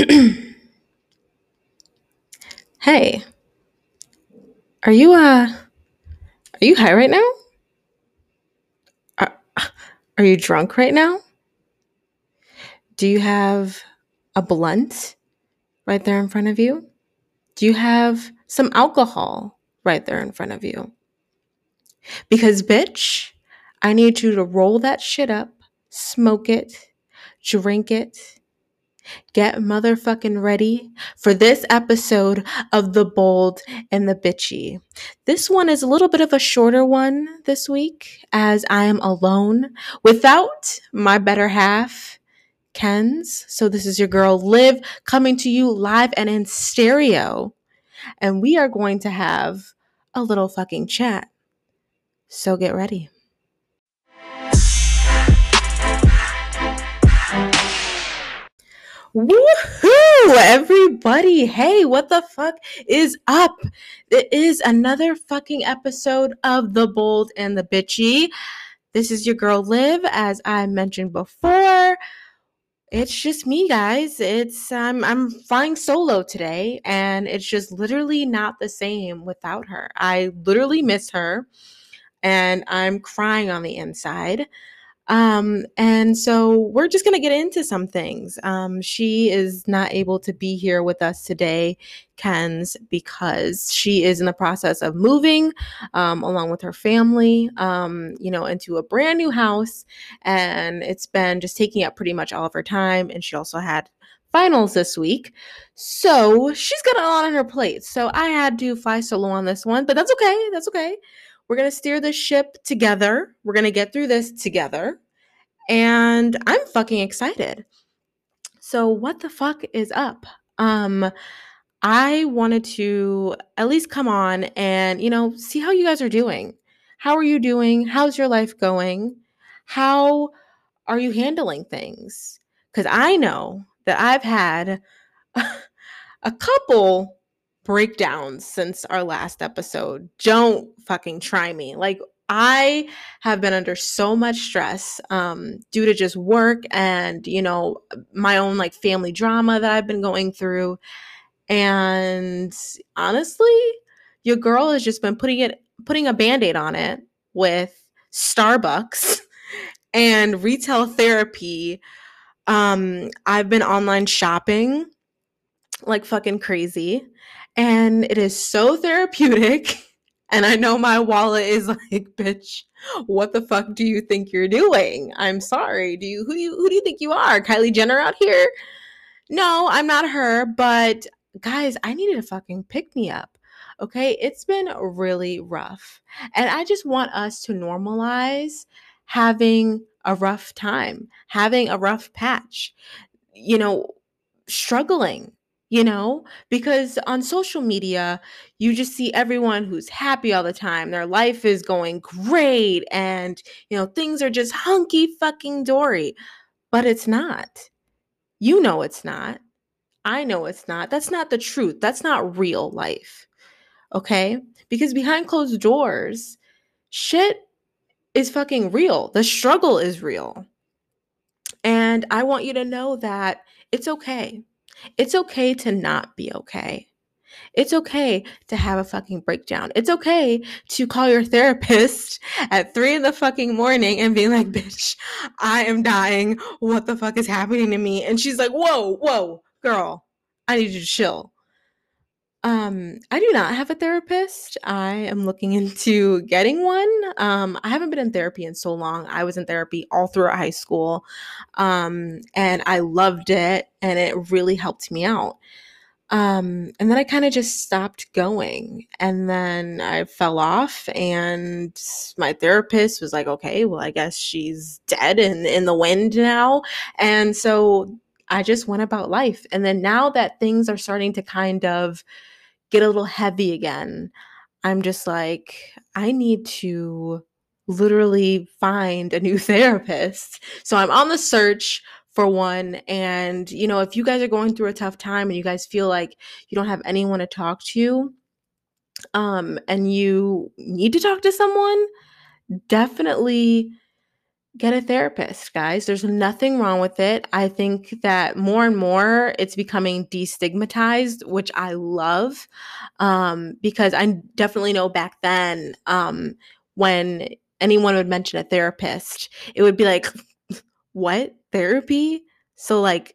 hey, are you uh are you high right now? Are, are you drunk right now? Do you have a blunt right there in front of you? Do you have some alcohol right there in front of you? Because bitch, I need you to roll that shit up, smoke it, drink it, Get motherfucking ready for this episode of The Bold and the Bitchy. This one is a little bit of a shorter one this week as I am alone without my better half, Kenz. So this is your girl Liv coming to you live and in stereo. And we are going to have a little fucking chat. So get ready. Woohoo, everybody. Hey, what the fuck is up? It is another fucking episode of The Bold and the Bitchy. This is your girl Liv, as I mentioned before. It's just me, guys. It's um, I'm flying solo today, and it's just literally not the same without her. I literally miss her, and I'm crying on the inside. Um, and so we're just going to get into some things. Um, she is not able to be here with us today, Kenz, because she is in the process of moving um, along with her family, um, you know, into a brand new house. And it's been just taking up pretty much all of her time. And she also had finals this week. So she's got a lot on her plate. So I had to fly solo on this one, but that's okay. That's okay. We're going to steer the ship together. We're going to get through this together. And I'm fucking excited. So, what the fuck is up? Um, I wanted to at least come on and, you know, see how you guys are doing. How are you doing? How's your life going? How are you handling things? Because I know that I've had a couple breakdowns since our last episode. Don't fucking try me. Like, I have been under so much stress um, due to just work and, you know, my own like family drama that I've been going through. And honestly, your girl has just been putting it, putting a band aid on it with Starbucks and retail therapy. Um, I've been online shopping like fucking crazy and it is so therapeutic. And I know my wallet is like, bitch, what the fuck do you think you're doing? I'm sorry. Do you who do you who do you think you are? Kylie Jenner out here? No, I'm not her, but guys, I needed a fucking pick me up. Okay? It's been really rough. And I just want us to normalize having a rough time, having a rough patch. You know, struggling you know because on social media you just see everyone who's happy all the time their life is going great and you know things are just hunky fucking dory but it's not. You know it's not. I know it's not. That's not the truth. That's not real life okay? Because behind closed doors shit is fucking real. The struggle is real. And i want you to know that it's okay it's okay to not be okay. It's okay to have a fucking breakdown. It's okay to call your therapist at three in the fucking morning and be like, bitch, I am dying. What the fuck is happening to me? And she's like, whoa, whoa, girl, I need you to chill. Um, I do not have a therapist. I am looking into getting one. Um, I haven't been in therapy in so long. I was in therapy all throughout high school. Um, and I loved it and it really helped me out. Um, and then I kind of just stopped going. And then I fell off and my therapist was like, okay, well, I guess she's dead and in the wind now. And so I just went about life. And then now that things are starting to kind of get a little heavy again, I'm just like, I need to literally find a new therapist. So I'm on the search for one. And, you know, if you guys are going through a tough time and you guys feel like you don't have anyone to talk to, um, and you need to talk to someone, definitely get a therapist, guys. There's nothing wrong with it. I think that more and more it's becoming destigmatized, which I love um, because I definitely know back then um, when anyone would mention a therapist, it would be like, what? Therapy? So, like,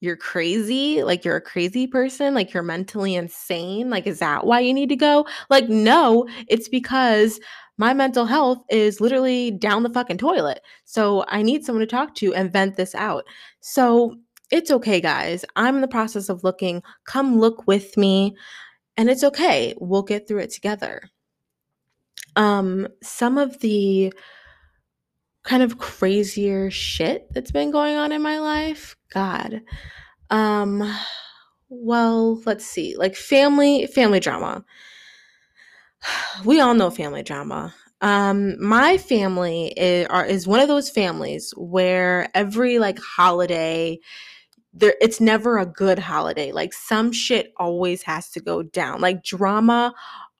you're crazy? Like, you're a crazy person? Like, you're mentally insane? Like, is that why you need to go? Like, no, it's because my mental health is literally down the fucking toilet. So I need someone to talk to and vent this out. So it's okay, guys. I'm in the process of looking. Come look with me. And it's okay. We'll get through it together. Um, some of the kind of crazier shit that's been going on in my life. God. Um, well, let's see. Like family family drama. We all know family drama. Um, my family is, are, is one of those families where every like holiday, there it's never a good holiday. Like some shit always has to go down. Like drama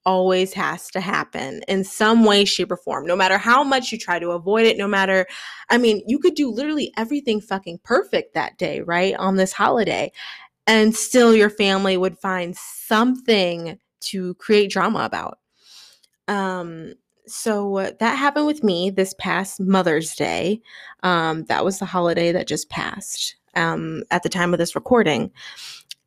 always has to happen in some way, shape, or form. No matter how much you try to avoid it, no matter, I mean, you could do literally everything fucking perfect that day, right? On this holiday. And still your family would find something to create drama about. Um, so that happened with me this past Mother's Day. Um, that was the holiday that just passed um, at the time of this recording.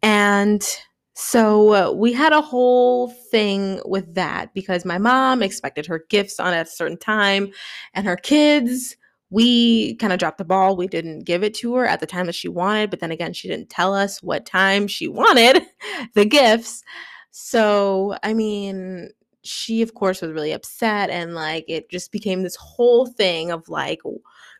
And so uh, we had a whole thing with that because my mom expected her gifts on a certain time, and her kids, we kind of dropped the ball. We didn't give it to her at the time that she wanted, but then again, she didn't tell us what time she wanted the gifts. So, I mean, she of course was really upset and like it just became this whole thing of like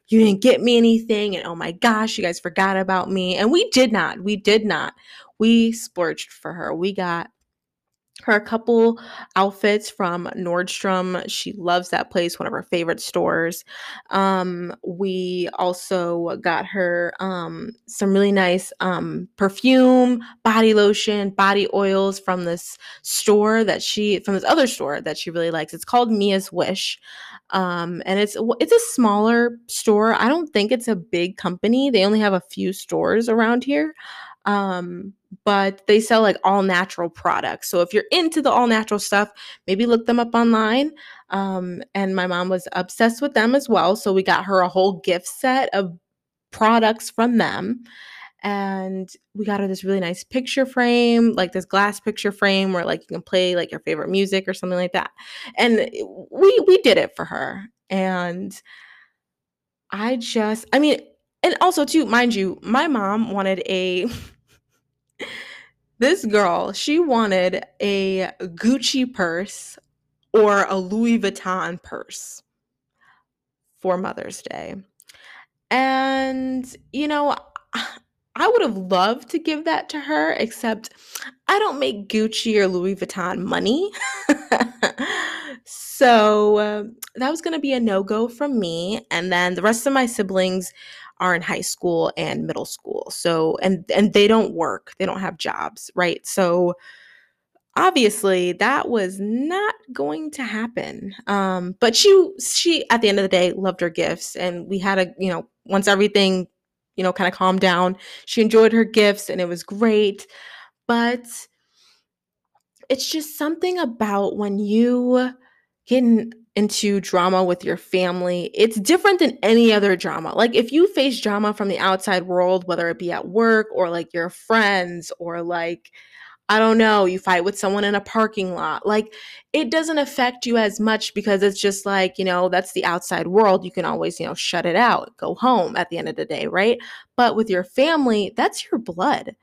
you didn't get me anything and oh my gosh you guys forgot about me and we did not we did not. We splurged for her. We got her a couple outfits from Nordstrom. She loves that place, one of her favorite stores. Um, we also got her um, some really nice um, perfume, body lotion, body oils from this store that she from this other store that she really likes. It's called Mia's Wish. Um, and it's it's a smaller store. I don't think it's a big company. They only have a few stores around here. Um, but they sell like all natural products. So if you're into the all natural stuff, maybe look them up online. Um, and my mom was obsessed with them as well. So we got her a whole gift set of products from them. And we got her this really nice picture frame, like this glass picture frame where like you can play like your favorite music or something like that. And we we did it for her. And I just I mean, and also too, mind you, my mom wanted a this girl, she wanted a Gucci purse or a Louis Vuitton purse for Mother's Day. And, you know, I would have loved to give that to her, except I don't make Gucci or Louis Vuitton money. so uh, that was going to be a no go from me. And then the rest of my siblings are in high school and middle school. So and and they don't work. They don't have jobs, right? So obviously that was not going to happen. Um but she she at the end of the day loved her gifts and we had a, you know, once everything, you know, kind of calmed down, she enjoyed her gifts and it was great. But it's just something about when you get in into drama with your family, it's different than any other drama. Like if you face drama from the outside world, whether it be at work or like your friends or like I don't know, you fight with someone in a parking lot. Like it doesn't affect you as much because it's just like, you know, that's the outside world. You can always, you know, shut it out, go home at the end of the day, right? But with your family, that's your blood.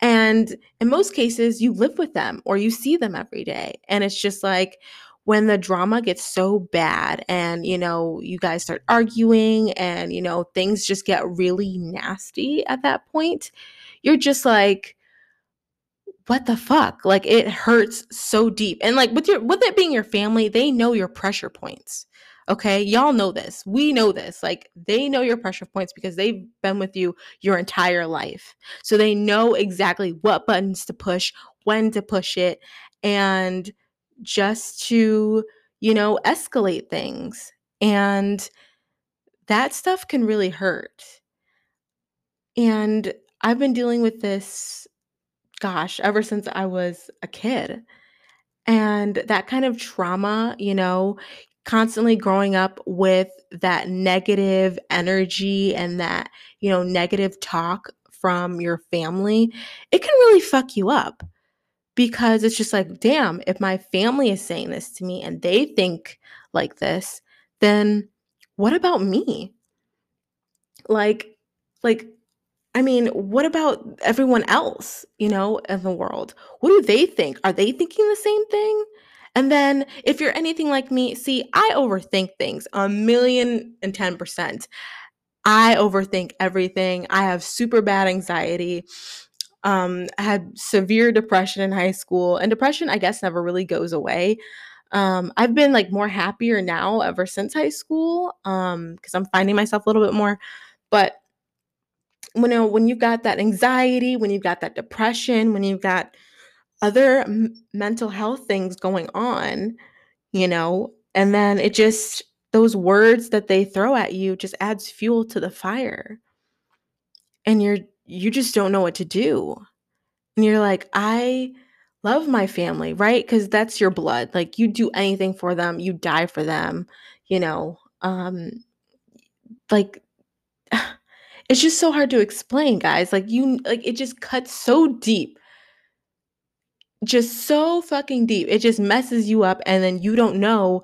And in most cases, you live with them or you see them every day. And it's just like, when the drama gets so bad and you know you guys start arguing and you know things just get really nasty at that point you're just like what the fuck? Like it hurts so deep and like with your with it being your family they know your pressure points okay? Y'all know this we know this like they know your pressure points because they've been with you your entire life so they know exactly what buttons to push when to push it and just to, you know, escalate things. And that stuff can really hurt. And I've been dealing with this, gosh, ever since I was a kid. And that kind of trauma, you know, constantly growing up with that negative energy and that, you know, negative talk from your family, it can really fuck you up because it's just like, damn, if my family is saying this to me and they think like this, then what about me? Like, like, I mean, what about everyone else, you know, in the world? What do they think? Are they thinking the same thing? And then if you're anything like me, see, I overthink things a million and ten percent. I overthink everything. I have super bad anxiety. Um, I had severe depression in high school, and depression, I guess, never really goes away. Um, I've been like more happier now ever since high school um, because I'm finding myself a little bit more. But you know, when you've got that anxiety, when you've got that depression, when you've got other m- mental health things going on, you know, and then it just those words that they throw at you just adds fuel to the fire. And you're you just don't know what to do. And you're like, I love my family, right? Because that's your blood. Like you do anything for them, you die for them, you know. Um like it's just so hard to explain, guys. Like you like it just cuts so deep. Just so fucking deep. It just messes you up and then you don't know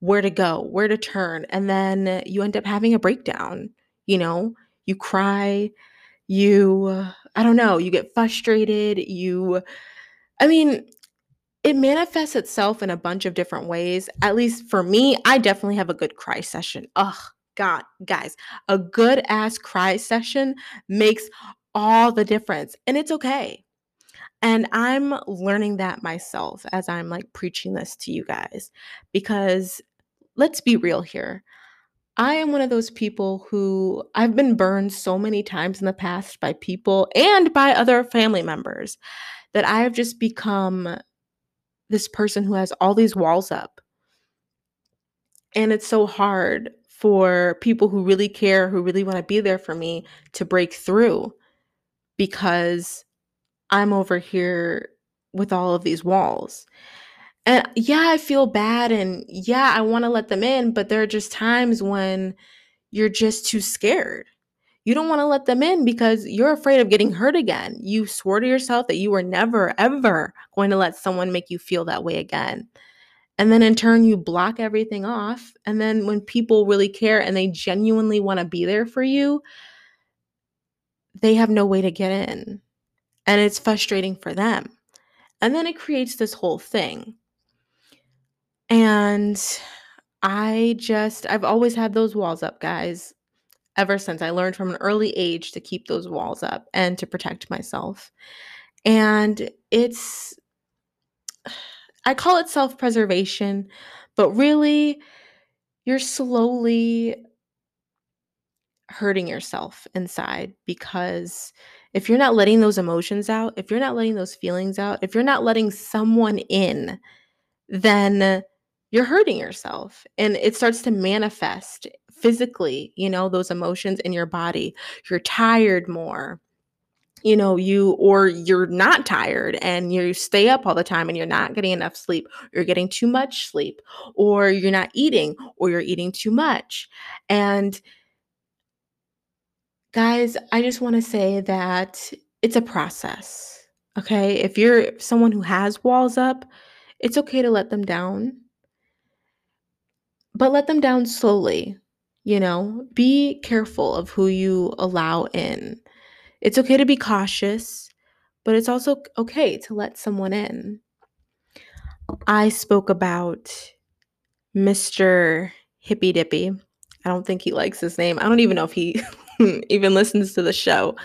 where to go, where to turn, and then you end up having a breakdown, you know? You cry, you uh, I don't know, you get frustrated, you I mean, it manifests itself in a bunch of different ways. At least for me, I definitely have a good cry session. Ugh, God, guys, a good ass cry session makes all the difference. And it's okay. And I'm learning that myself as I'm like preaching this to you guys because let's be real here. I am one of those people who I've been burned so many times in the past by people and by other family members that I have just become this person who has all these walls up. And it's so hard for people who really care, who really want to be there for me to break through because I'm over here with all of these walls. And yeah, I feel bad and yeah, I want to let them in, but there are just times when you're just too scared. You don't want to let them in because you're afraid of getting hurt again. You swore to yourself that you were never, ever going to let someone make you feel that way again. And then in turn, you block everything off. And then when people really care and they genuinely want to be there for you, they have no way to get in. And it's frustrating for them. And then it creates this whole thing. And I just, I've always had those walls up, guys, ever since I learned from an early age to keep those walls up and to protect myself. And it's, I call it self preservation, but really, you're slowly hurting yourself inside because if you're not letting those emotions out, if you're not letting those feelings out, if you're not letting someone in, then you're hurting yourself and it starts to manifest physically, you know, those emotions in your body. You're tired more you know you or you're not tired and you stay up all the time and you're not getting enough sleep you're getting too much sleep or you're not eating or you're eating too much. And guys i just want to say that it's a process okay? If you're someone who has walls up it's okay to let them down but let them down slowly you know be careful of who you allow in it's okay to be cautious, but it's also okay to let someone in. I spoke about Mr. Hippy Dippy. I don't think he likes his name. I don't even know if he even listens to the show.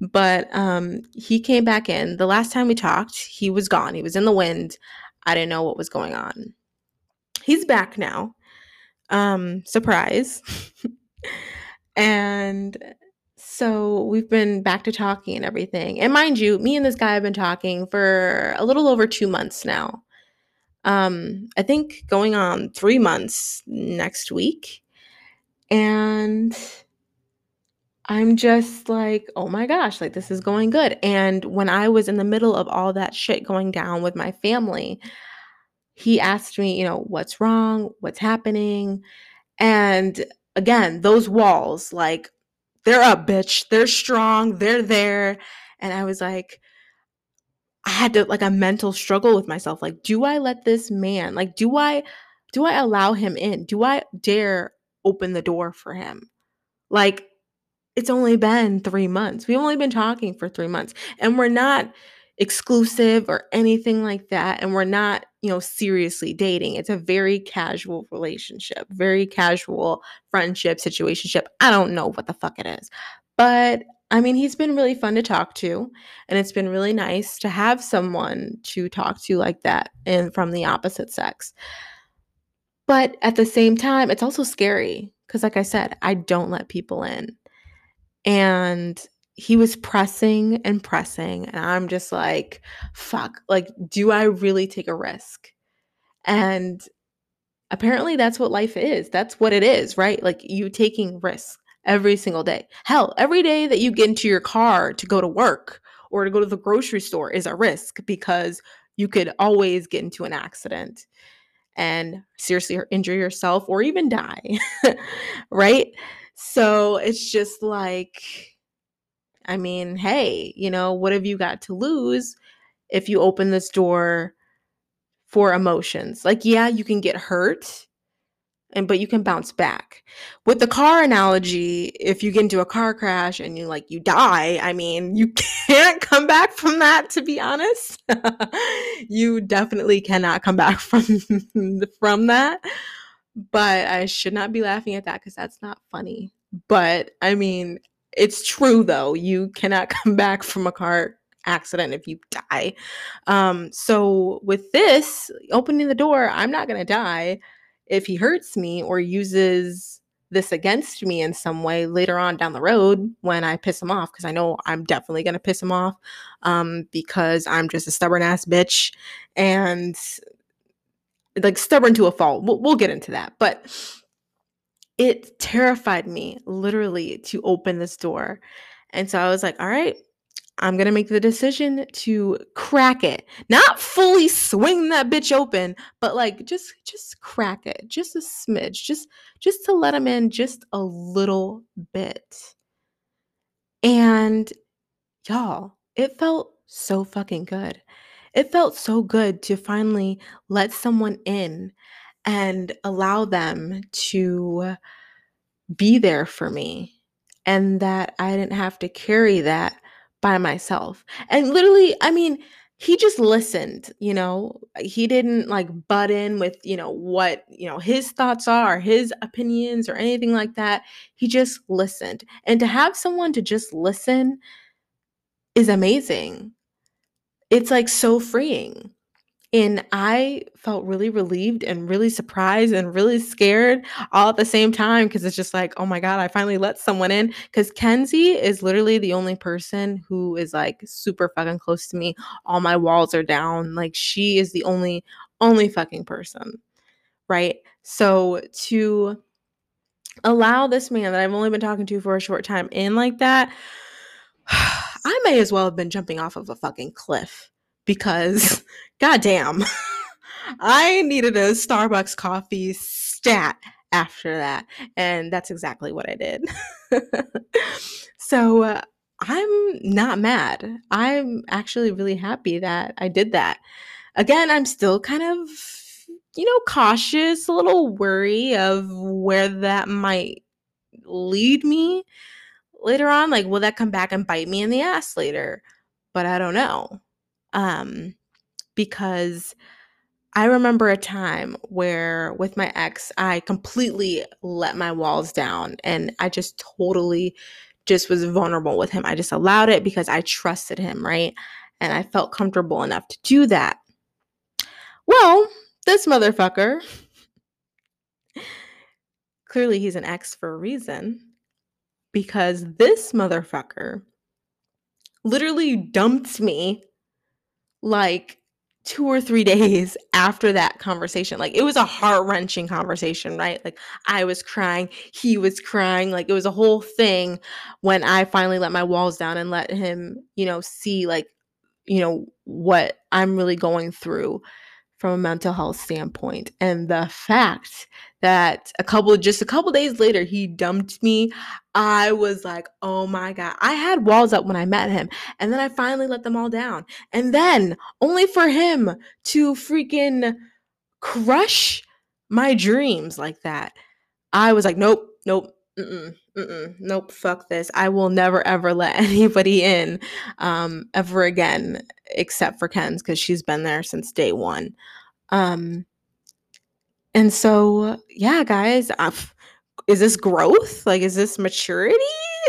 But um, he came back in. The last time we talked, he was gone. He was in the wind. I didn't know what was going on. He's back now. Um, surprise. and so we've been back to talking and everything. And mind you, me and this guy have been talking for a little over two months now. Um, I think going on three months next week. And I'm just like, oh my gosh, like this is going good. And when I was in the middle of all that shit going down with my family, he asked me, you know, what's wrong? What's happening? And again, those walls, like, they're up, bitch. They're strong. They're there. And I was like, I had to like a mental struggle with myself. Like, do I let this man, like, do I, do I allow him in? Do I dare open the door for him? Like, it's only been three months. We've only been talking for three months, and we're not exclusive or anything like that. And we're not, you know, seriously dating. It's a very casual relationship, very casual friendship, situationship. I don't know what the fuck it is. But I mean, he's been really fun to talk to, and it's been really nice to have someone to talk to like that and from the opposite sex. But at the same time, it's also scary because, like I said, I don't let people in. And he was pressing and pressing. And I'm just like, fuck, like, do I really take a risk? And apparently that's what life is. That's what it is, right? Like, you taking risks every single day. Hell, every day that you get into your car to go to work or to go to the grocery store is a risk because you could always get into an accident and seriously injure yourself or even die, right? So it's just like, I mean, hey, you know, what have you got to lose if you open this door for emotions? Like, yeah, you can get hurt and but you can bounce back. With the car analogy, if you get into a car crash and you like you die, I mean, you can't come back from that to be honest. you definitely cannot come back from from that. But I should not be laughing at that cuz that's not funny. But I mean, it's true though. You cannot come back from a car accident if you die. Um, so with this opening the door, I'm not going to die if he hurts me or uses this against me in some way later on down the road when I piss him off, because I know I'm definitely going to piss him off um, because I'm just a stubborn ass bitch and like stubborn to a fault. We'll, we'll get into that. But it terrified me literally to open this door. And so I was like, all right, I'm going to make the decision to crack it. Not fully swing that bitch open, but like just just crack it. Just a smidge. Just just to let him in just a little bit. And y'all, it felt so fucking good. It felt so good to finally let someone in and allow them to be there for me and that I didn't have to carry that by myself. And literally, I mean, he just listened, you know. He didn't like butt in with, you know, what, you know, his thoughts are, his opinions or anything like that. He just listened. And to have someone to just listen is amazing. It's like so freeing. And I felt really relieved and really surprised and really scared all at the same time because it's just like, oh my God, I finally let someone in. Because Kenzie is literally the only person who is like super fucking close to me. All my walls are down. Like she is the only, only fucking person. Right. So to allow this man that I've only been talking to for a short time in like that, I may as well have been jumping off of a fucking cliff because goddamn, I needed a Starbucks coffee stat after that. And that's exactly what I did. so uh, I'm not mad. I'm actually really happy that I did that. Again, I'm still kind of, you know, cautious, a little worry of where that might lead me later on. Like, will that come back and bite me in the ass later? But I don't know um, because I remember a time where with my ex, I completely let my walls down and I just totally just was vulnerable with him. I just allowed it because I trusted him, right? And I felt comfortable enough to do that. Well, this motherfucker, clearly he's an ex for a reason because this motherfucker literally dumped me like two or three days after that conversation. Like it was a heart wrenching conversation, right? Like I was crying, he was crying. Like it was a whole thing when I finally let my walls down and let him, you know, see like, you know, what I'm really going through from a mental health standpoint. And the fact that a couple just a couple days later he dumped me, I was like, "Oh my god." I had walls up when I met him, and then I finally let them all down. And then only for him to freaking crush my dreams like that. I was like, "Nope, nope, Mm-mm, mm-mm, nope, fuck this. I will never ever let anybody in um, ever again, except for Kenz because she's been there since day one. Um, and so, yeah, guys, uh, is this growth? Like, is this maturity?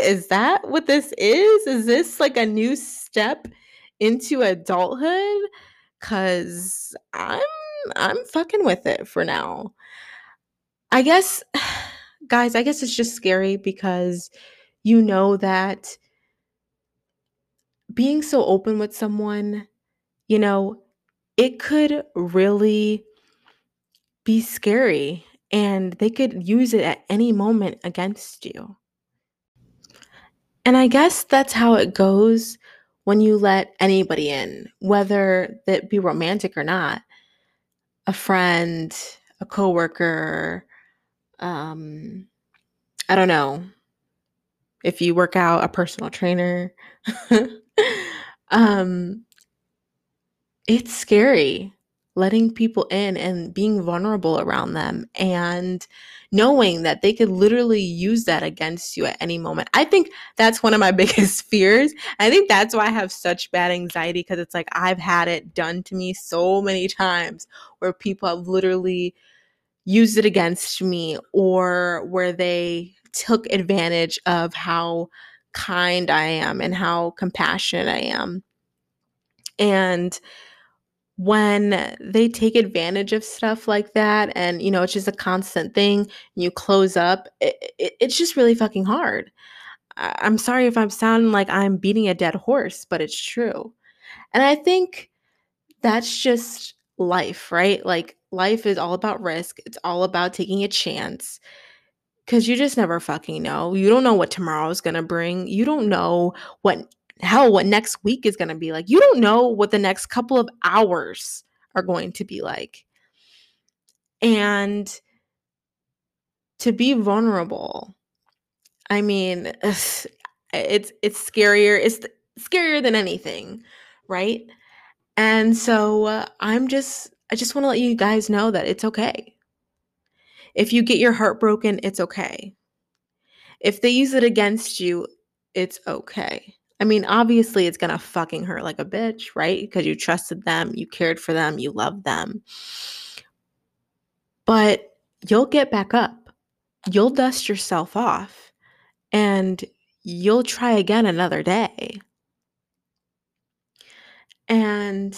Is that what this is? Is this like a new step into adulthood? Cause I'm I'm fucking with it for now. I guess guys, I guess it's just scary because you know that being so open with someone, you know, it could really be scary and they could use it at any moment against you. And I guess that's how it goes when you let anybody in, whether that be romantic or not. A friend, a coworker, um, I don't know, if you work out, a personal trainer. um, it's scary letting people in and being vulnerable around them and knowing that they could literally use that against you at any moment. I think that's one of my biggest fears. I think that's why I have such bad anxiety because it's like I've had it done to me so many times where people have literally used it against me or where they took advantage of how kind I am and how compassionate I am. And when they take advantage of stuff like that and you know it's just a constant thing you close up it, it, it's just really fucking hard I, i'm sorry if i'm sounding like i'm beating a dead horse but it's true and i think that's just life right like life is all about risk it's all about taking a chance because you just never fucking know you don't know what tomorrow is going to bring you don't know what hell what next week is going to be like. You don't know what the next couple of hours are going to be like. And to be vulnerable, I mean, it's it's scarier. It's scarier than anything, right? And so uh, I'm just I just want to let you guys know that it's okay. If you get your heart broken, it's okay. If they use it against you, it's okay. I mean, obviously, it's gonna fucking hurt like a bitch, right? Because you trusted them, you cared for them, you loved them. But you'll get back up, you'll dust yourself off, and you'll try again another day. And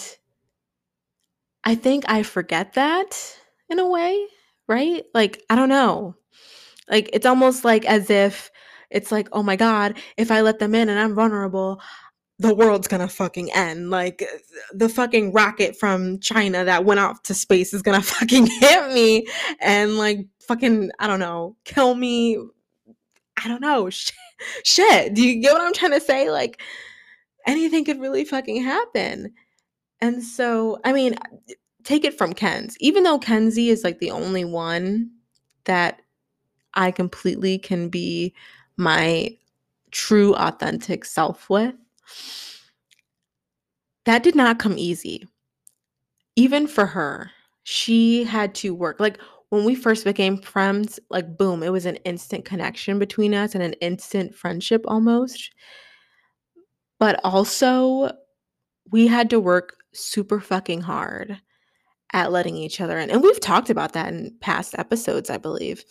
I think I forget that in a way, right? Like, I don't know. Like, it's almost like as if it's like, oh my God, if I let them in and I'm vulnerable, the world's gonna fucking end. Like the fucking rocket from China that went off to space is gonna fucking hit me and like fucking, I don't know, kill me. I don't know. Shit. Shit. Do you get what I'm trying to say? Like anything could really fucking happen. And so, I mean, eh, take it from Kenz. Even though Kenzie is like the only one that I completely can be my true authentic self with, that did not come easy. Even for her, she had to work. Like when we first became friends, like boom, it was an instant connection between us and an instant friendship almost. But also, we had to work super fucking hard at letting each other in. And we've talked about that in past episodes, I believe.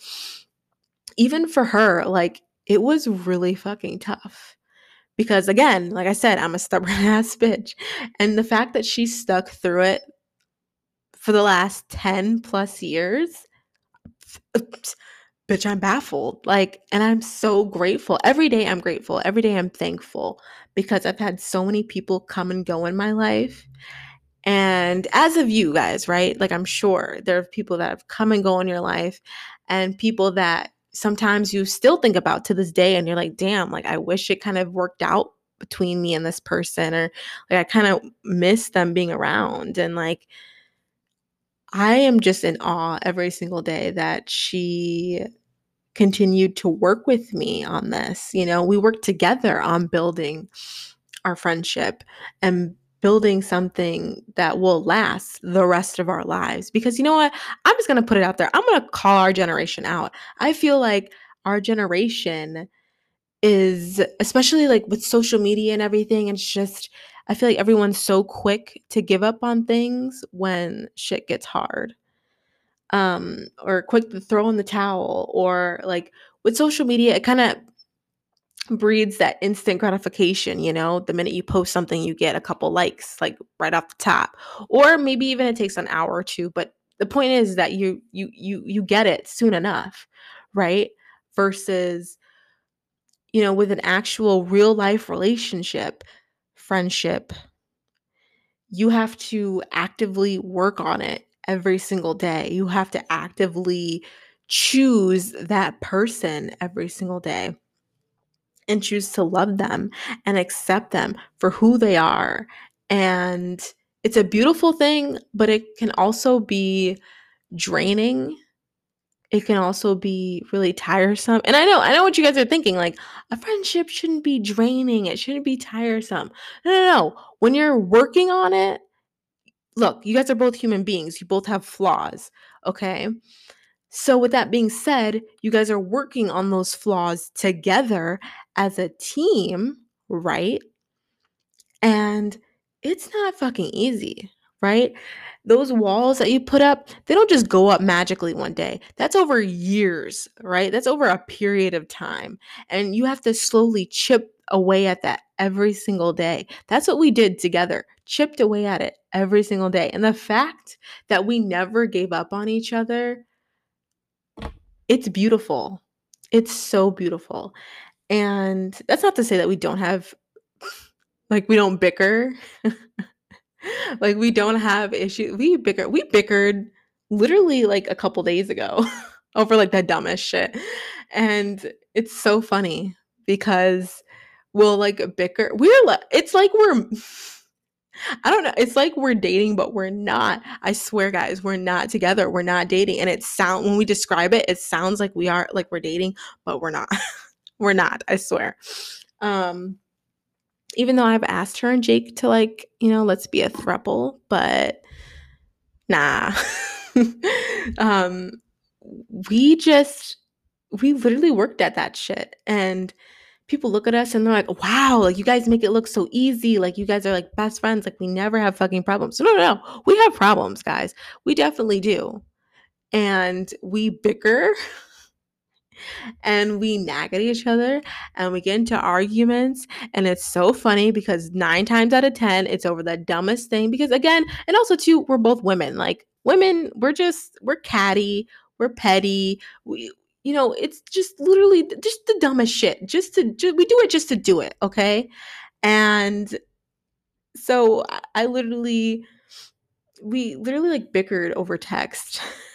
Even for her, like it was really fucking tough. Because again, like I said, I'm a stubborn ass bitch. And the fact that she stuck through it for the last 10 plus years, bitch, I'm baffled. Like, and I'm so grateful. Every day I'm grateful. Every day I'm thankful because I've had so many people come and go in my life. And as of you guys, right? Like, I'm sure there are people that have come and go in your life and people that sometimes you still think about to this day and you're like, damn, like, I wish it kind of worked out between me and this person, or like, I kind of miss them being around. And like, I am just in awe every single day that she continued to work with me on this. You know, we worked together on building our friendship and building something that will last the rest of our lives. Because you know what? I'm just going to put it out there. I'm going to call our generation out. I feel like our generation is, especially like with social media and everything, it's just, I feel like everyone's so quick to give up on things when shit gets hard. Um, or quick to throw in the towel, or like with social media, it kind of breeds that instant gratification, you know, the minute you post something, you get a couple likes, like right off the top. Or maybe even it takes an hour or two, but the point is that you you you you get it soon enough, right? Versus you know, with an actual real life relationship, friendship, you have to actively work on it every single day. You have to actively choose that person every single day and choose to love them and accept them for who they are. And it's a beautiful thing, but it can also be draining. It can also be really tiresome. And I know, I know what you guys are thinking like, a friendship shouldn't be draining, it shouldn't be tiresome. No, no, no. When you're working on it, look, you guys are both human beings, you both have flaws, okay? So, with that being said, you guys are working on those flaws together as a team, right? And it's not fucking easy, right? Those walls that you put up, they don't just go up magically one day. That's over years, right? That's over a period of time. And you have to slowly chip away at that every single day. That's what we did together, chipped away at it every single day. And the fact that we never gave up on each other, it's beautiful. It's so beautiful. And that's not to say that we don't have, like, we don't bicker. like, we don't have issues. We bicker. We bickered literally like a couple days ago over like the dumbest shit. And it's so funny because we'll like bicker. We're like, it's like we're, I don't know. It's like we're dating, but we're not. I swear, guys, we're not together. We're not dating. And it sound when we describe it, it sounds like we are like we're dating, but we're not. we're not, I swear. Um even though I've asked her and Jake to like, you know, let's be a throuple, but nah. um we just we literally worked at that shit and people look at us and they're like, wow, like you guys make it look so easy. Like you guys are like best friends. Like we never have fucking problems. No, no, no. We have problems, guys. We definitely do. And we bicker and we nag at each other and we get into arguments and it's so funny because nine times out of ten it's over the dumbest thing because again and also too we're both women like women we're just we're catty we're petty we you know it's just literally just the dumbest shit just to just, we do it just to do it okay? And so I, I literally we literally like bickered over text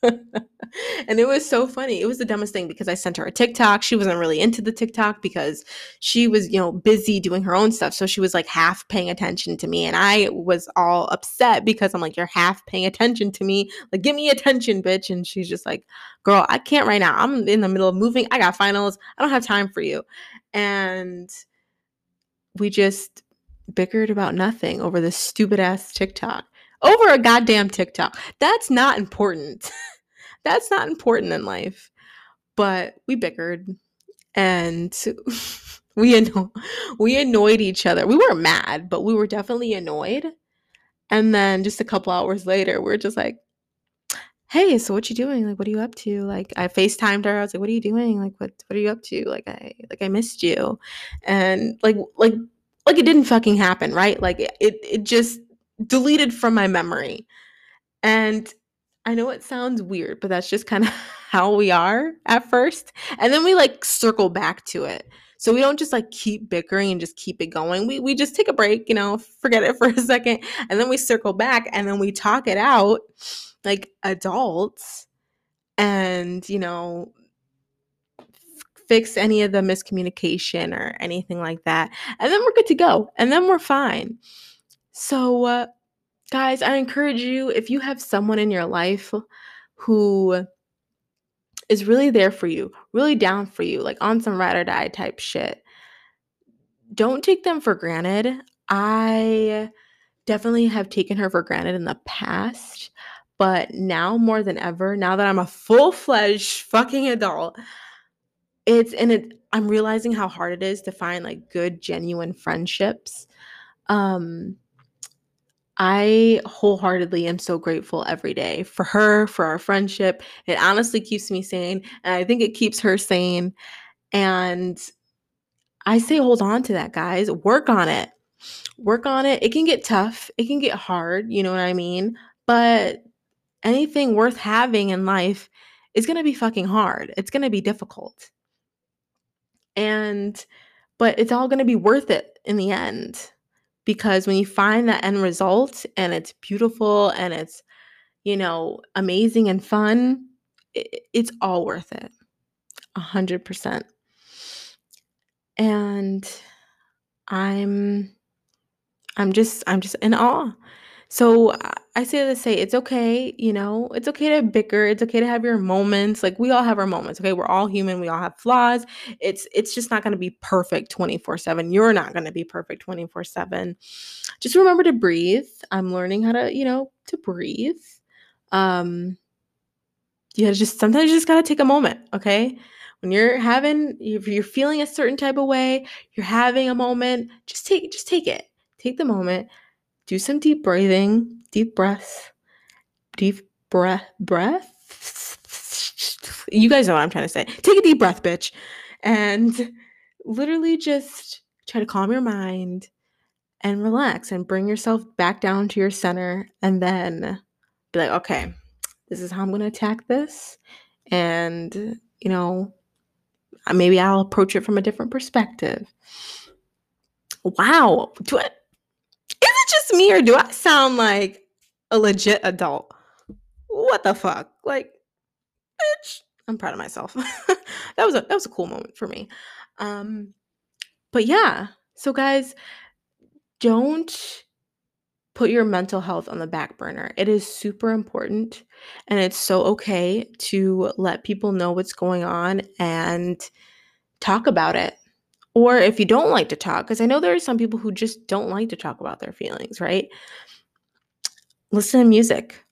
and it was so funny. It was the dumbest thing because I sent her a TikTok. She wasn't really into the TikTok because she was, you know, busy doing her own stuff. So she was like half paying attention to me. And I was all upset because I'm like, you're half paying attention to me. Like, give me attention, bitch. And she's just like, girl, I can't right now. I'm in the middle of moving. I got finals. I don't have time for you. And we just bickered about nothing over this stupid ass TikTok over a goddamn TikTok. That's not important. That's not important in life. But we bickered and we anno- we annoyed each other. We weren't mad, but we were definitely annoyed. And then just a couple hours later, we're just like, "Hey, so what you doing? Like, what are you up to?" Like, I Facetimed her. I was like, "What are you doing? Like, what what are you up to? Like, I like I missed you," and like like like it didn't fucking happen, right? Like it it just deleted from my memory. And I know it sounds weird, but that's just kind of how we are at first. And then we like circle back to it. So we don't just like keep bickering and just keep it going. We we just take a break, you know, forget it for a second, and then we circle back and then we talk it out like adults and, you know, fix any of the miscommunication or anything like that. And then we're good to go. And then we're fine. So uh, guys, I encourage you if you have someone in your life who is really there for you, really down for you, like on some ride or die type shit. Don't take them for granted. I definitely have taken her for granted in the past, but now more than ever, now that I'm a full fledged fucking adult, it's and it I'm realizing how hard it is to find like good, genuine friendships. Um, I wholeheartedly am so grateful every day for her, for our friendship. It honestly keeps me sane. And I think it keeps her sane. And I say hold on to that, guys. Work on it. Work on it. It can get tough, it can get hard. You know what I mean? But anything worth having in life is going to be fucking hard. It's going to be difficult. And, but it's all going to be worth it in the end because when you find that end result and it's beautiful and it's you know amazing and fun it, it's all worth it. A hundred percent. And i'm i'm just i'm just in awe. So uh, I say to say it's okay, you know, it's okay to bicker, it's okay to have your moments. Like we all have our moments, okay? We're all human, we all have flaws. It's it's just not going to be perfect 24/7. You're not going to be perfect 24/7. Just remember to breathe. I'm learning how to, you know, to breathe. Um you gotta just sometimes you just gotta take a moment, okay? When you're having if you're feeling a certain type of way, you're having a moment, just take just take it. Take the moment do some deep breathing, deep breaths, deep breath, breath. You guys know what I'm trying to say. Take a deep breath, bitch, and literally just try to calm your mind and relax and bring yourself back down to your center and then be like, okay, this is how I'm going to attack this. And, you know, maybe I'll approach it from a different perspective. Wow. Do I, just me or do I sound like a legit adult? What the fuck? Like, bitch. I'm proud of myself. that was a that was a cool moment for me. Um, but yeah. So guys, don't put your mental health on the back burner. It is super important and it's so okay to let people know what's going on and talk about it. Or if you don't like to talk, because I know there are some people who just don't like to talk about their feelings, right? Listen to music.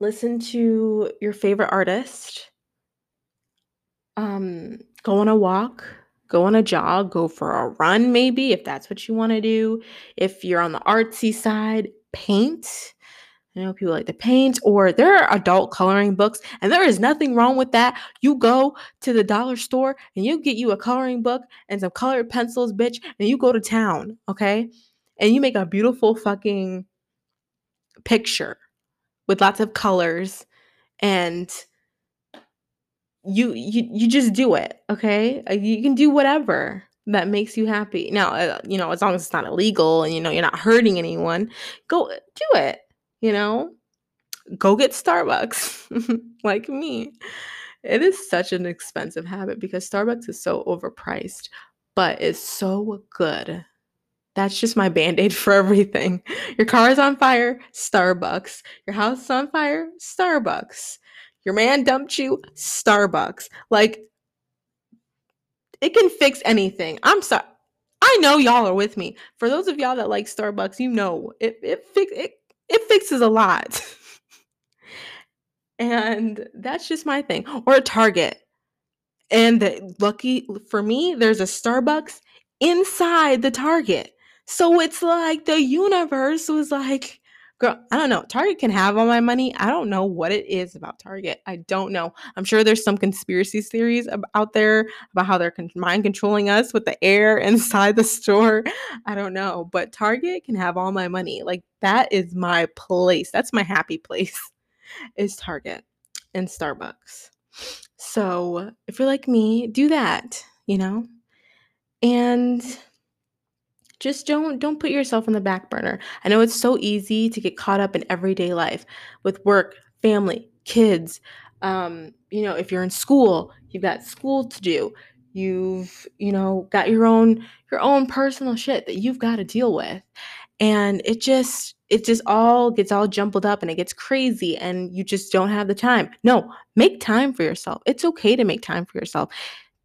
Listen to your favorite artist. Um, go on a walk, go on a jog, go for a run, maybe if that's what you want to do. If you're on the artsy side, paint. I know people like to paint, or there are adult coloring books, and there is nothing wrong with that. You go to the dollar store and you get you a coloring book and some colored pencils, bitch, and you go to town, okay? And you make a beautiful fucking picture with lots of colors and you you you just do it, okay? You can do whatever that makes you happy. Now, uh, you know, as long as it's not illegal and you know you're not hurting anyone, go do it you know, go get Starbucks like me. It is such an expensive habit because Starbucks is so overpriced, but it's so good. That's just my band aid for everything. Your car is on fire, Starbucks. Your house is on fire, Starbucks. Your man dumped you, Starbucks. Like, it can fix anything. I'm sorry. I know y'all are with me. For those of y'all that like Starbucks, you know it it fix it it fixes a lot. and that's just my thing. Or a Target. And the, lucky for me, there's a Starbucks inside the Target. So it's like the universe was like, girl, I don't know. Target can have all my money. I don't know what it is about Target. I don't know. I'm sure there's some conspiracy theories out there about how they're mind controlling us with the air inside the store. I don't know. But Target can have all my money. Like that is my place. That's my happy place. Is Target and Starbucks. So if you're like me, do that. You know, and just don't don't put yourself on the back burner. I know it's so easy to get caught up in everyday life with work, family, kids. Um, you know, if you're in school, you've got school to do. You've, you know, got your own your own personal shit that you've got to deal with. And it just it just all gets all jumbled up and it gets crazy and you just don't have the time. No, make time for yourself. It's okay to make time for yourself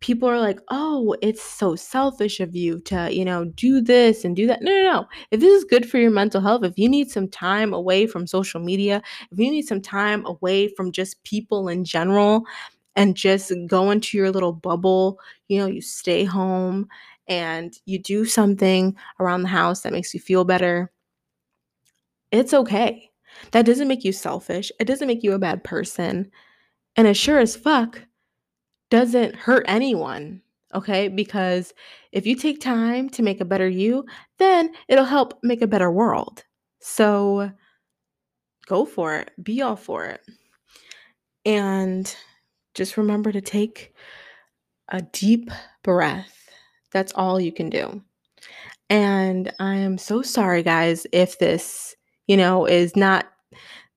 people are like, oh, it's so selfish of you to, you know, do this and do that. No, no, no. If this is good for your mental health, if you need some time away from social media, if you need some time away from just people in general and just go into your little bubble, you know, you stay home and you do something around the house that makes you feel better, it's okay. That doesn't make you selfish. It doesn't make you a bad person. And it sure as fuck doesn't hurt anyone. Okay. Because if you take time to make a better you, then it'll help make a better world. So go for it. Be all for it. And just remember to take a deep breath. That's all you can do. And I am so sorry, guys, if this, you know, is not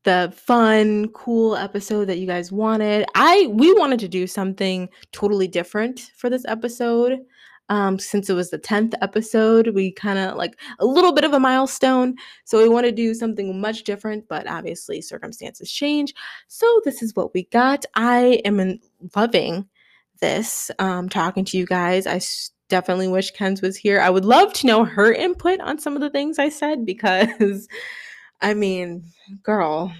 the fun, cool episode that you guys wanted. I we wanted to do something totally different for this episode. Um, since it was the 10th episode, we kind of like a little bit of a milestone. So we want to do something much different, but obviously circumstances change. So this is what we got. I am loving this, um, talking to you guys. I definitely wish Kenz was here. I would love to know her input on some of the things I said because I mean, girl,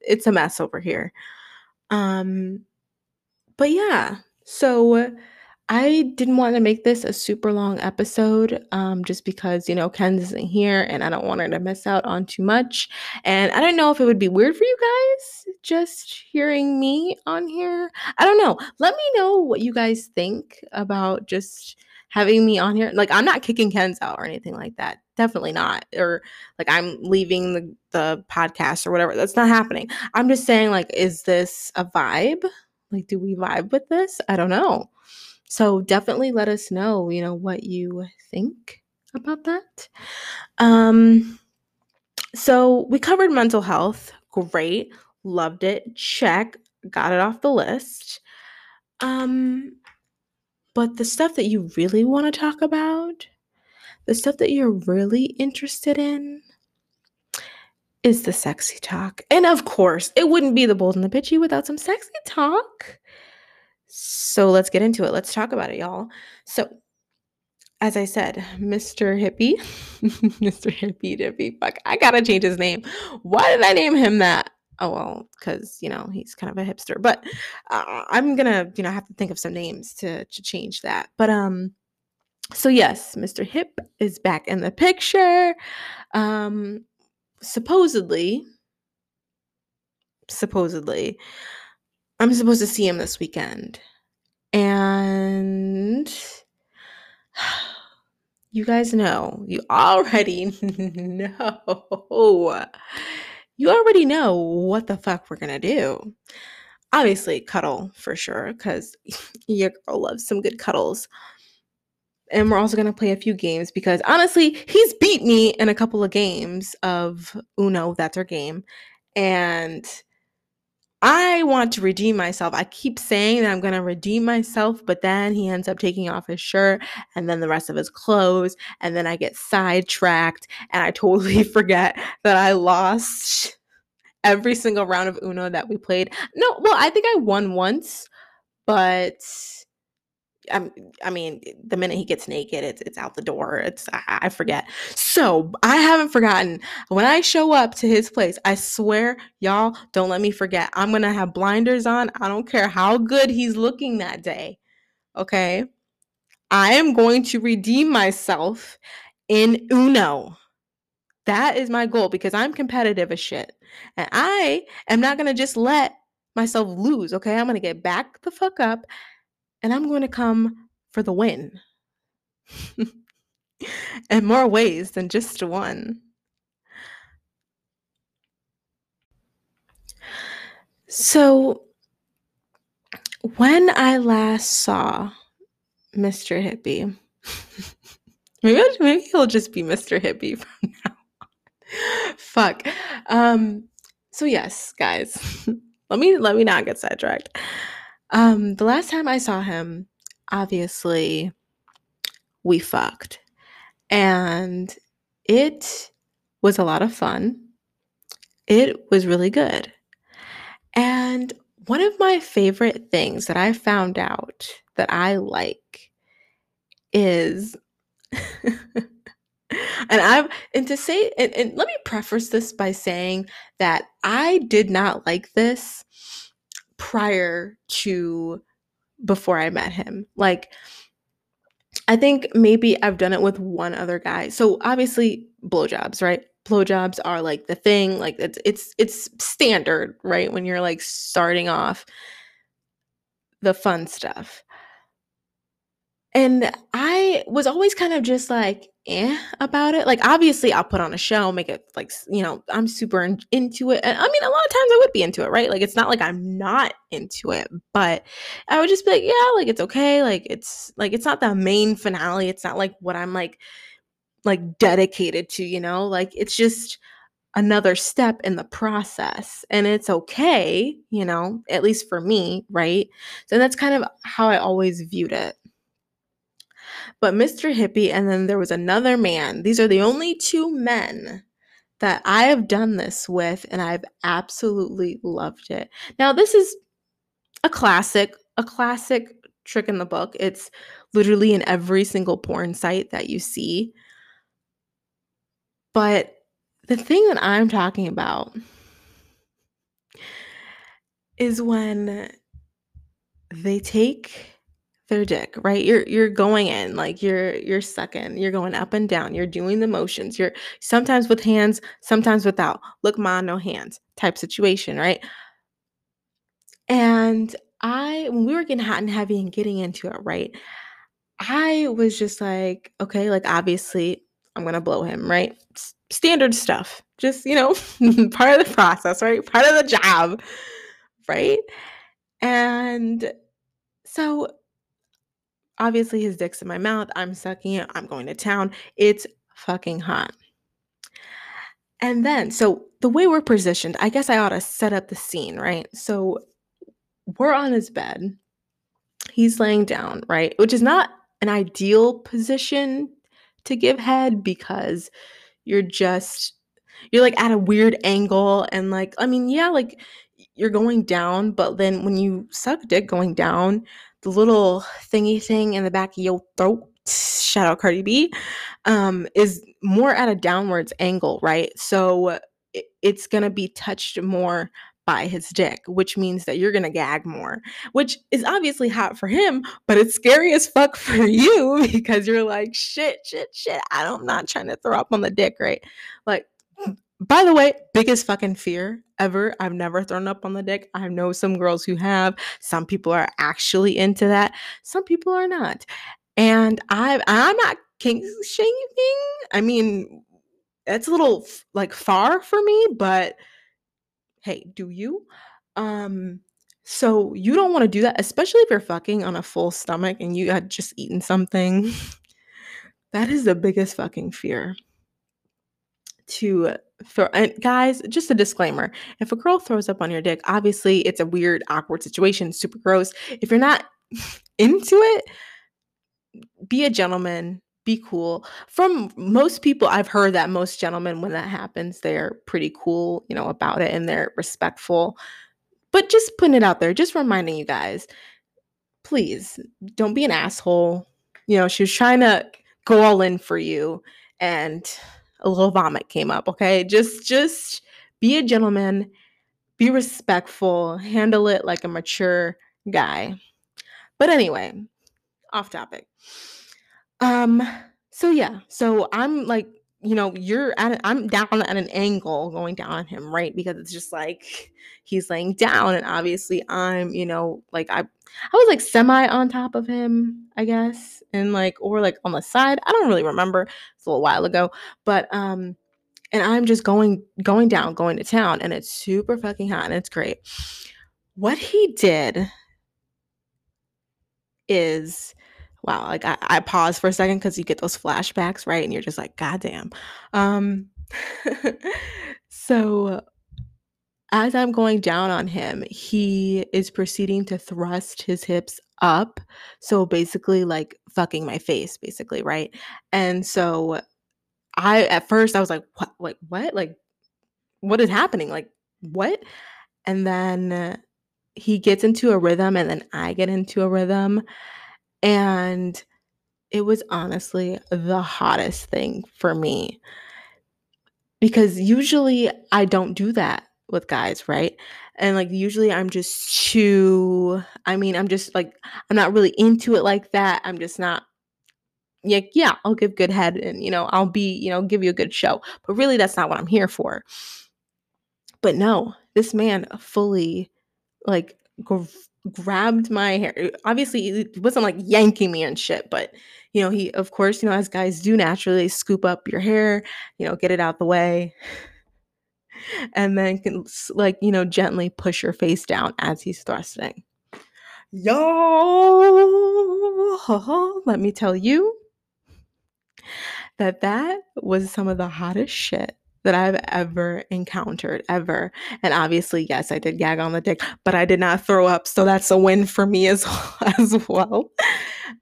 it's a mess over here. Um, but yeah, so I didn't want to make this a super long episode um, just because, you know, Kenz isn't here and I don't want her to miss out on too much. And I don't know if it would be weird for you guys just hearing me on here. I don't know. Let me know what you guys think about just having me on here. Like, I'm not kicking Kenz out or anything like that. Definitely not. Or like I'm leaving the, the podcast or whatever. That's not happening. I'm just saying, like, is this a vibe? Like, do we vibe with this? I don't know. So definitely let us know, you know, what you think about that. Um, so we covered mental health. Great. Loved it. Check. Got it off the list. Um, but the stuff that you really want to talk about, the stuff that you're really interested in, is the sexy talk. And of course, it wouldn't be the bold and the bitchy without some sexy talk. So let's get into it. Let's talk about it, y'all. So, as I said, Mr. Hippie, Mr. Hippie Dippy, fuck, I gotta change his name. Why did I name him that? Oh well because you know he's kind of a hipster but uh, i'm gonna you know have to think of some names to to change that but um so yes mr hip is back in the picture um supposedly supposedly i'm supposed to see him this weekend and you guys know you already know you already know what the fuck we're gonna do. Obviously, cuddle for sure, because your girl loves some good cuddles. And we're also gonna play a few games because honestly, he's beat me in a couple of games of Uno, that's our game. And I want to redeem myself. I keep saying that I'm going to redeem myself, but then he ends up taking off his shirt and then the rest of his clothes. And then I get sidetracked and I totally forget that I lost every single round of Uno that we played. No, well, I think I won once, but I, I mean, the minute he gets naked, it's it's out the door. It's I, I, forget. So I haven't forgotten. When I show up to his place, I swear, y'all, don't let me forget. I'm gonna have blinders on. I don't care how good he's looking that day. Okay, I am going to redeem myself in Uno. That is my goal because I'm competitive as shit, and I am not gonna just let myself lose. Okay, I'm gonna get back the fuck up and I'm going to come for the win. in more ways than just one. So, when I last saw Mr. Hippie, maybe maybe he'll just be Mr. Hippie from now on. Fuck. Um so yes, guys. let me let me not get sidetracked. Um the last time I saw him, obviously we fucked. And it was a lot of fun. It was really good. And one of my favorite things that I found out that I like is and I've and to say and, and let me preface this by saying that I did not like this prior to before I met him. Like I think maybe I've done it with one other guy. So obviously blowjobs, right? Blowjobs are like the thing, like it's it's it's standard, right? When you're like starting off the fun stuff. And I was always kind of just like, eh, about it. Like, obviously, I'll put on a show, make it like, you know, I'm super in- into it. And I mean, a lot of times I would be into it, right? Like, it's not like I'm not into it, but I would just be like, yeah, like, it's okay. Like, it's like, it's not the main finale. It's not like what I'm like, like dedicated to, you know? Like, it's just another step in the process and it's okay, you know, at least for me, right? So that's kind of how I always viewed it. But Mr. Hippie, and then there was another man. These are the only two men that I have done this with, and I've absolutely loved it. Now, this is a classic, a classic trick in the book. It's literally in every single porn site that you see. But the thing that I'm talking about is when they take their dick, right? You're you're going in, like you're you're sucking, you're going up and down, you're doing the motions. You're sometimes with hands, sometimes without. Look, ma, no hands type situation, right? And I when we were getting hot and heavy and getting into it, right? I was just like, okay, like obviously I'm gonna blow him, right? S- standard stuff. Just, you know, part of the process, right? Part of the job, right? And so obviously his dick's in my mouth. I'm sucking it. I'm going to town. It's fucking hot. And then, so the way we're positioned, I guess I ought to set up the scene, right? So we're on his bed. He's laying down, right? Which is not an ideal position to give head because you're just you're like at a weird angle and like I mean, yeah, like you're going down, but then when you suck dick going down, the little thingy thing in the back of your throat, shout out Cardi B, um, is more at a downwards angle, right? So it's gonna be touched more by his dick, which means that you're gonna gag more, which is obviously hot for him, but it's scary as fuck for you because you're like, shit, shit, shit. I don't, I'm not trying to throw up on the dick, right? Like, by the way, biggest fucking fear ever. I've never thrown up on the dick. I know some girls who have. Some people are actually into that. Some people are not. And I I'm not kink shaming. I mean, that's a little like far for me, but hey, do you? Um so you don't want to do that, especially if you're fucking on a full stomach and you had just eaten something. that is the biggest fucking fear to throw and guys just a disclaimer if a girl throws up on your dick obviously it's a weird awkward situation super gross. If you're not into it be a gentleman be cool. From most people i've heard that most gentlemen when that happens they're pretty cool you know about it and they're respectful. But just putting it out there just reminding you guys please don't be an asshole. You know she was trying to go all in for you and a little vomit came up, okay? Just just be a gentleman, be respectful, handle it like a mature guy. But anyway, off topic. Um so yeah, so I'm like, you know, you're at I'm down at an angle going down on him, right? Because it's just like he's laying down and obviously I'm, you know, like I I was like semi on top of him, I guess, and like or like on the side. I don't really remember. It's a little while ago, but um and I'm just going going down, going to town and it's super fucking hot and it's great. What he did is wow, like I, I pause for a second because you get those flashbacks, right? And you're just like, God damn. Um, so as I'm going down on him, he is proceeding to thrust his hips up. So basically, like fucking my face, basically, right? And so I, at first, I was like, what? Like, what? Like, what is happening? Like, what? And then he gets into a rhythm, and then I get into a rhythm. And it was honestly the hottest thing for me because usually I don't do that with guys, right? And like usually I'm just too I mean, I'm just like I'm not really into it like that. I'm just not yeah, yeah, I'll give good head and you know, I'll be, you know, give you a good show. But really that's not what I'm here for. But no, this man fully like grabbed my hair. Uh, obviously, it wasn't like yanking me and shit, but you know, he of course, you know, as guys do naturally scoop up your hair, you know, get it out the way and then can like you know gently push your face down as he's thrusting yo let me tell you that that was some of the hottest shit that I've ever encountered ever. And obviously, yes, I did gag on the dick, but I did not throw up, so that's a win for me as as well.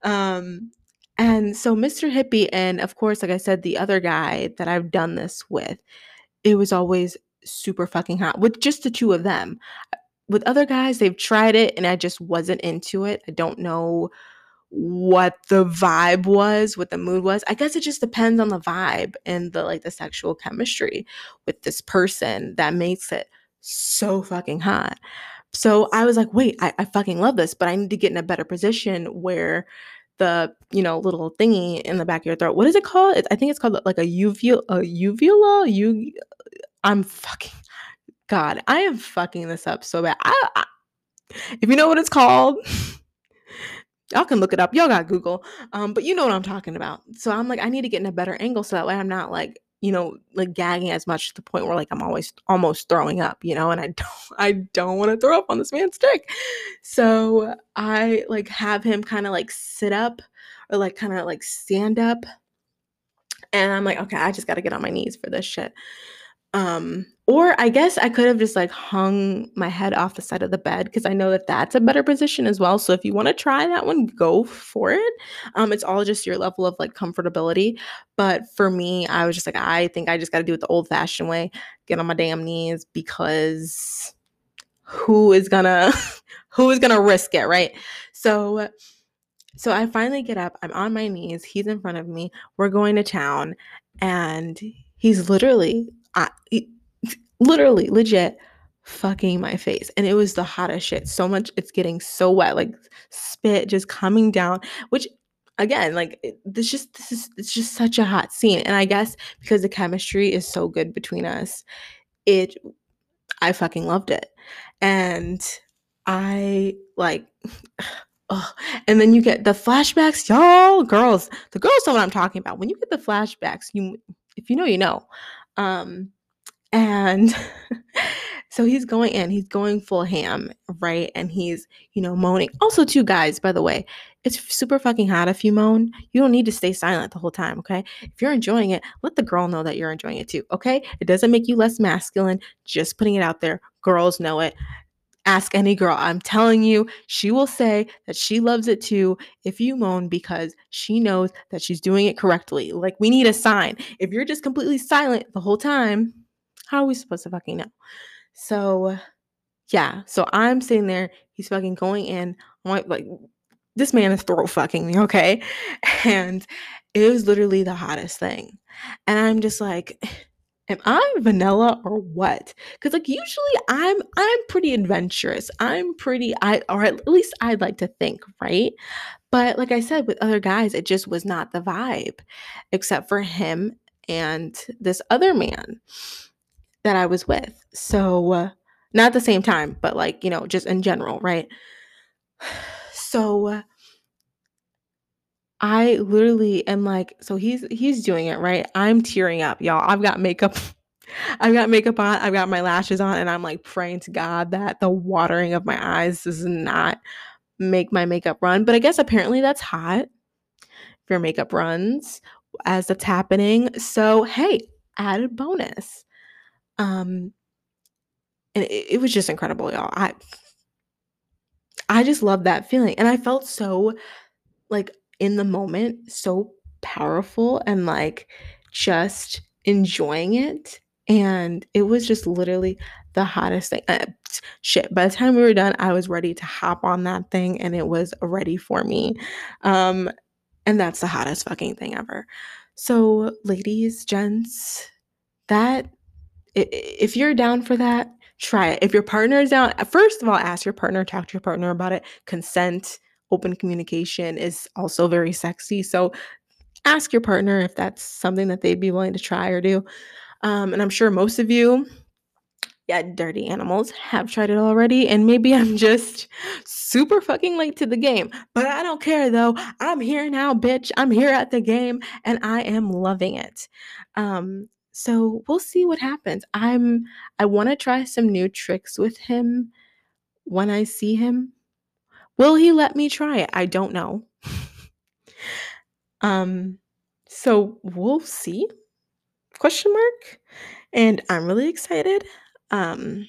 Um and so Mr. Hippie and of course, like I said, the other guy that I've done this with, it was always super fucking hot with just the two of them. With other guys, they've tried it and I just wasn't into it. I don't know what the vibe was, what the mood was. I guess it just depends on the vibe and the like the sexual chemistry with this person that makes it so fucking hot. So I was like, wait, I, I fucking love this, but I need to get in a better position where the you know little thingy in the back of your throat. What is it called? It's, I think it's called like a uvula, a uvula, you I'm fucking God, I am fucking this up so bad. I, I, if you know what it's called, y'all can look it up. Y'all got Google. Um, but you know what I'm talking about. So I'm like, I need to get in a better angle so that way I'm not like, you know, like gagging as much to the point where like I'm always almost throwing up, you know, and I don't I don't want to throw up on this man's dick. So I like have him kind of like sit up or like kind of like stand up. And I'm like, okay, I just gotta get on my knees for this shit. Um, or I guess I could have just like hung my head off the side of the bed because I know that that's a better position as well. So if you want to try that one, go for it. Um, it's all just your level of like comfortability. But for me, I was just like, I think I just got to do it the old fashioned way, get on my damn knees because who is gonna who is gonna risk it, right? So so I finally get up, I'm on my knees, he's in front of me, we're going to town, and he's literally I, literally, legit fucking my face. And it was the hottest shit. So much, it's getting so wet, like spit just coming down, which again, like this just this is it's just such a hot scene. And I guess because the chemistry is so good between us, it I fucking loved it. And I like oh, and then you get the flashbacks, y'all, girls. The girls know what I'm talking about. When you get the flashbacks, you if you know, you know. Um, and so he's going in, he's going full ham, right? And he's, you know, moaning. Also, two guys, by the way, it's super fucking hot if you moan. You don't need to stay silent the whole time, okay? If you're enjoying it, let the girl know that you're enjoying it too, okay? It doesn't make you less masculine, just putting it out there. Girls know it. Ask any girl. I'm telling you, she will say that she loves it too if you moan because she knows that she's doing it correctly. Like, we need a sign. If you're just completely silent the whole time, how are we supposed to fucking know? So, yeah. So I'm sitting there. He's fucking going in. Like, this man is throat fucking me, okay? And it was literally the hottest thing. And I'm just like, am I vanilla or what? Because like usually I'm I'm pretty adventurous. I'm pretty I or at least I'd like to think, right? But like I said, with other guys, it just was not the vibe, except for him and this other man that I was with. So uh, not at the same time, but like, you know, just in general, right? So uh, I literally am like, so he's he's doing it, right? I'm tearing up, y'all. I've got makeup. I've got makeup on, I've got my lashes on, and I'm like praying to God that the watering of my eyes does not make my makeup run. But I guess apparently that's hot. your makeup runs as that's happening. So, hey, added bonus. Um, and it, it was just incredible, y'all. I I just love that feeling. And I felt so like in the moment, so powerful and like just enjoying it. And it was just literally the hottest thing. Uh, shit. By the time we were done, I was ready to hop on that thing and it was ready for me. Um, and that's the hottest fucking thing ever. So, ladies, gents, that if you're down for that, try it. If your partner is down, first of all, ask your partner, talk to your partner about it. Consent, open communication is also very sexy. So ask your partner if that's something that they'd be willing to try or do. Um, and I'm sure most of you yeah, dirty animals have tried it already, and maybe I'm just super fucking late to the game. But I don't care though. I'm here now, bitch. I'm here at the game, and I am loving it. Um, so we'll see what happens. I'm I want to try some new tricks with him when I see him. Will he let me try it? I don't know. um, so we'll see. Question mark. And I'm really excited. Um,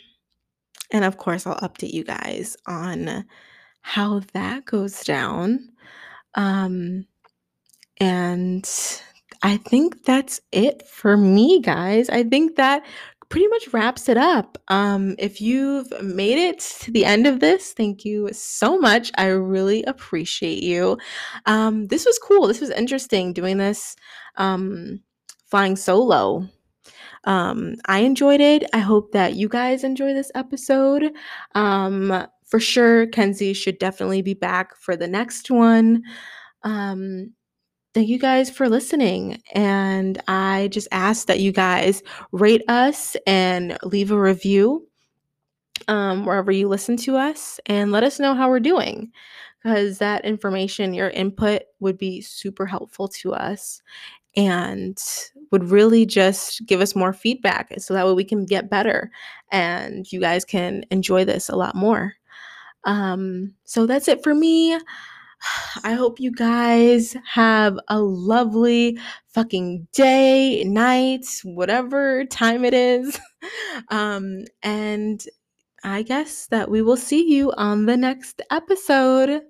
and of course, I'll update you guys on how that goes down. Um, and I think that's it for me, guys. I think that pretty much wraps it up. Um, if you've made it to the end of this, thank you so much. I really appreciate you. Um, this was cool. This was interesting doing this um, flying solo um, I enjoyed it. I hope that you guys enjoy this episode. Um, for sure, Kenzie should definitely be back for the next one. Thank you guys for listening. And I just ask that you guys rate us and leave a review um, wherever you listen to us and let us know how we're doing because that information, your input would be super helpful to us and would really just give us more feedback so that way we can get better and you guys can enjoy this a lot more. Um, so that's it for me. I hope you guys have a lovely fucking day, night, whatever time it is. Um, and I guess that we will see you on the next episode.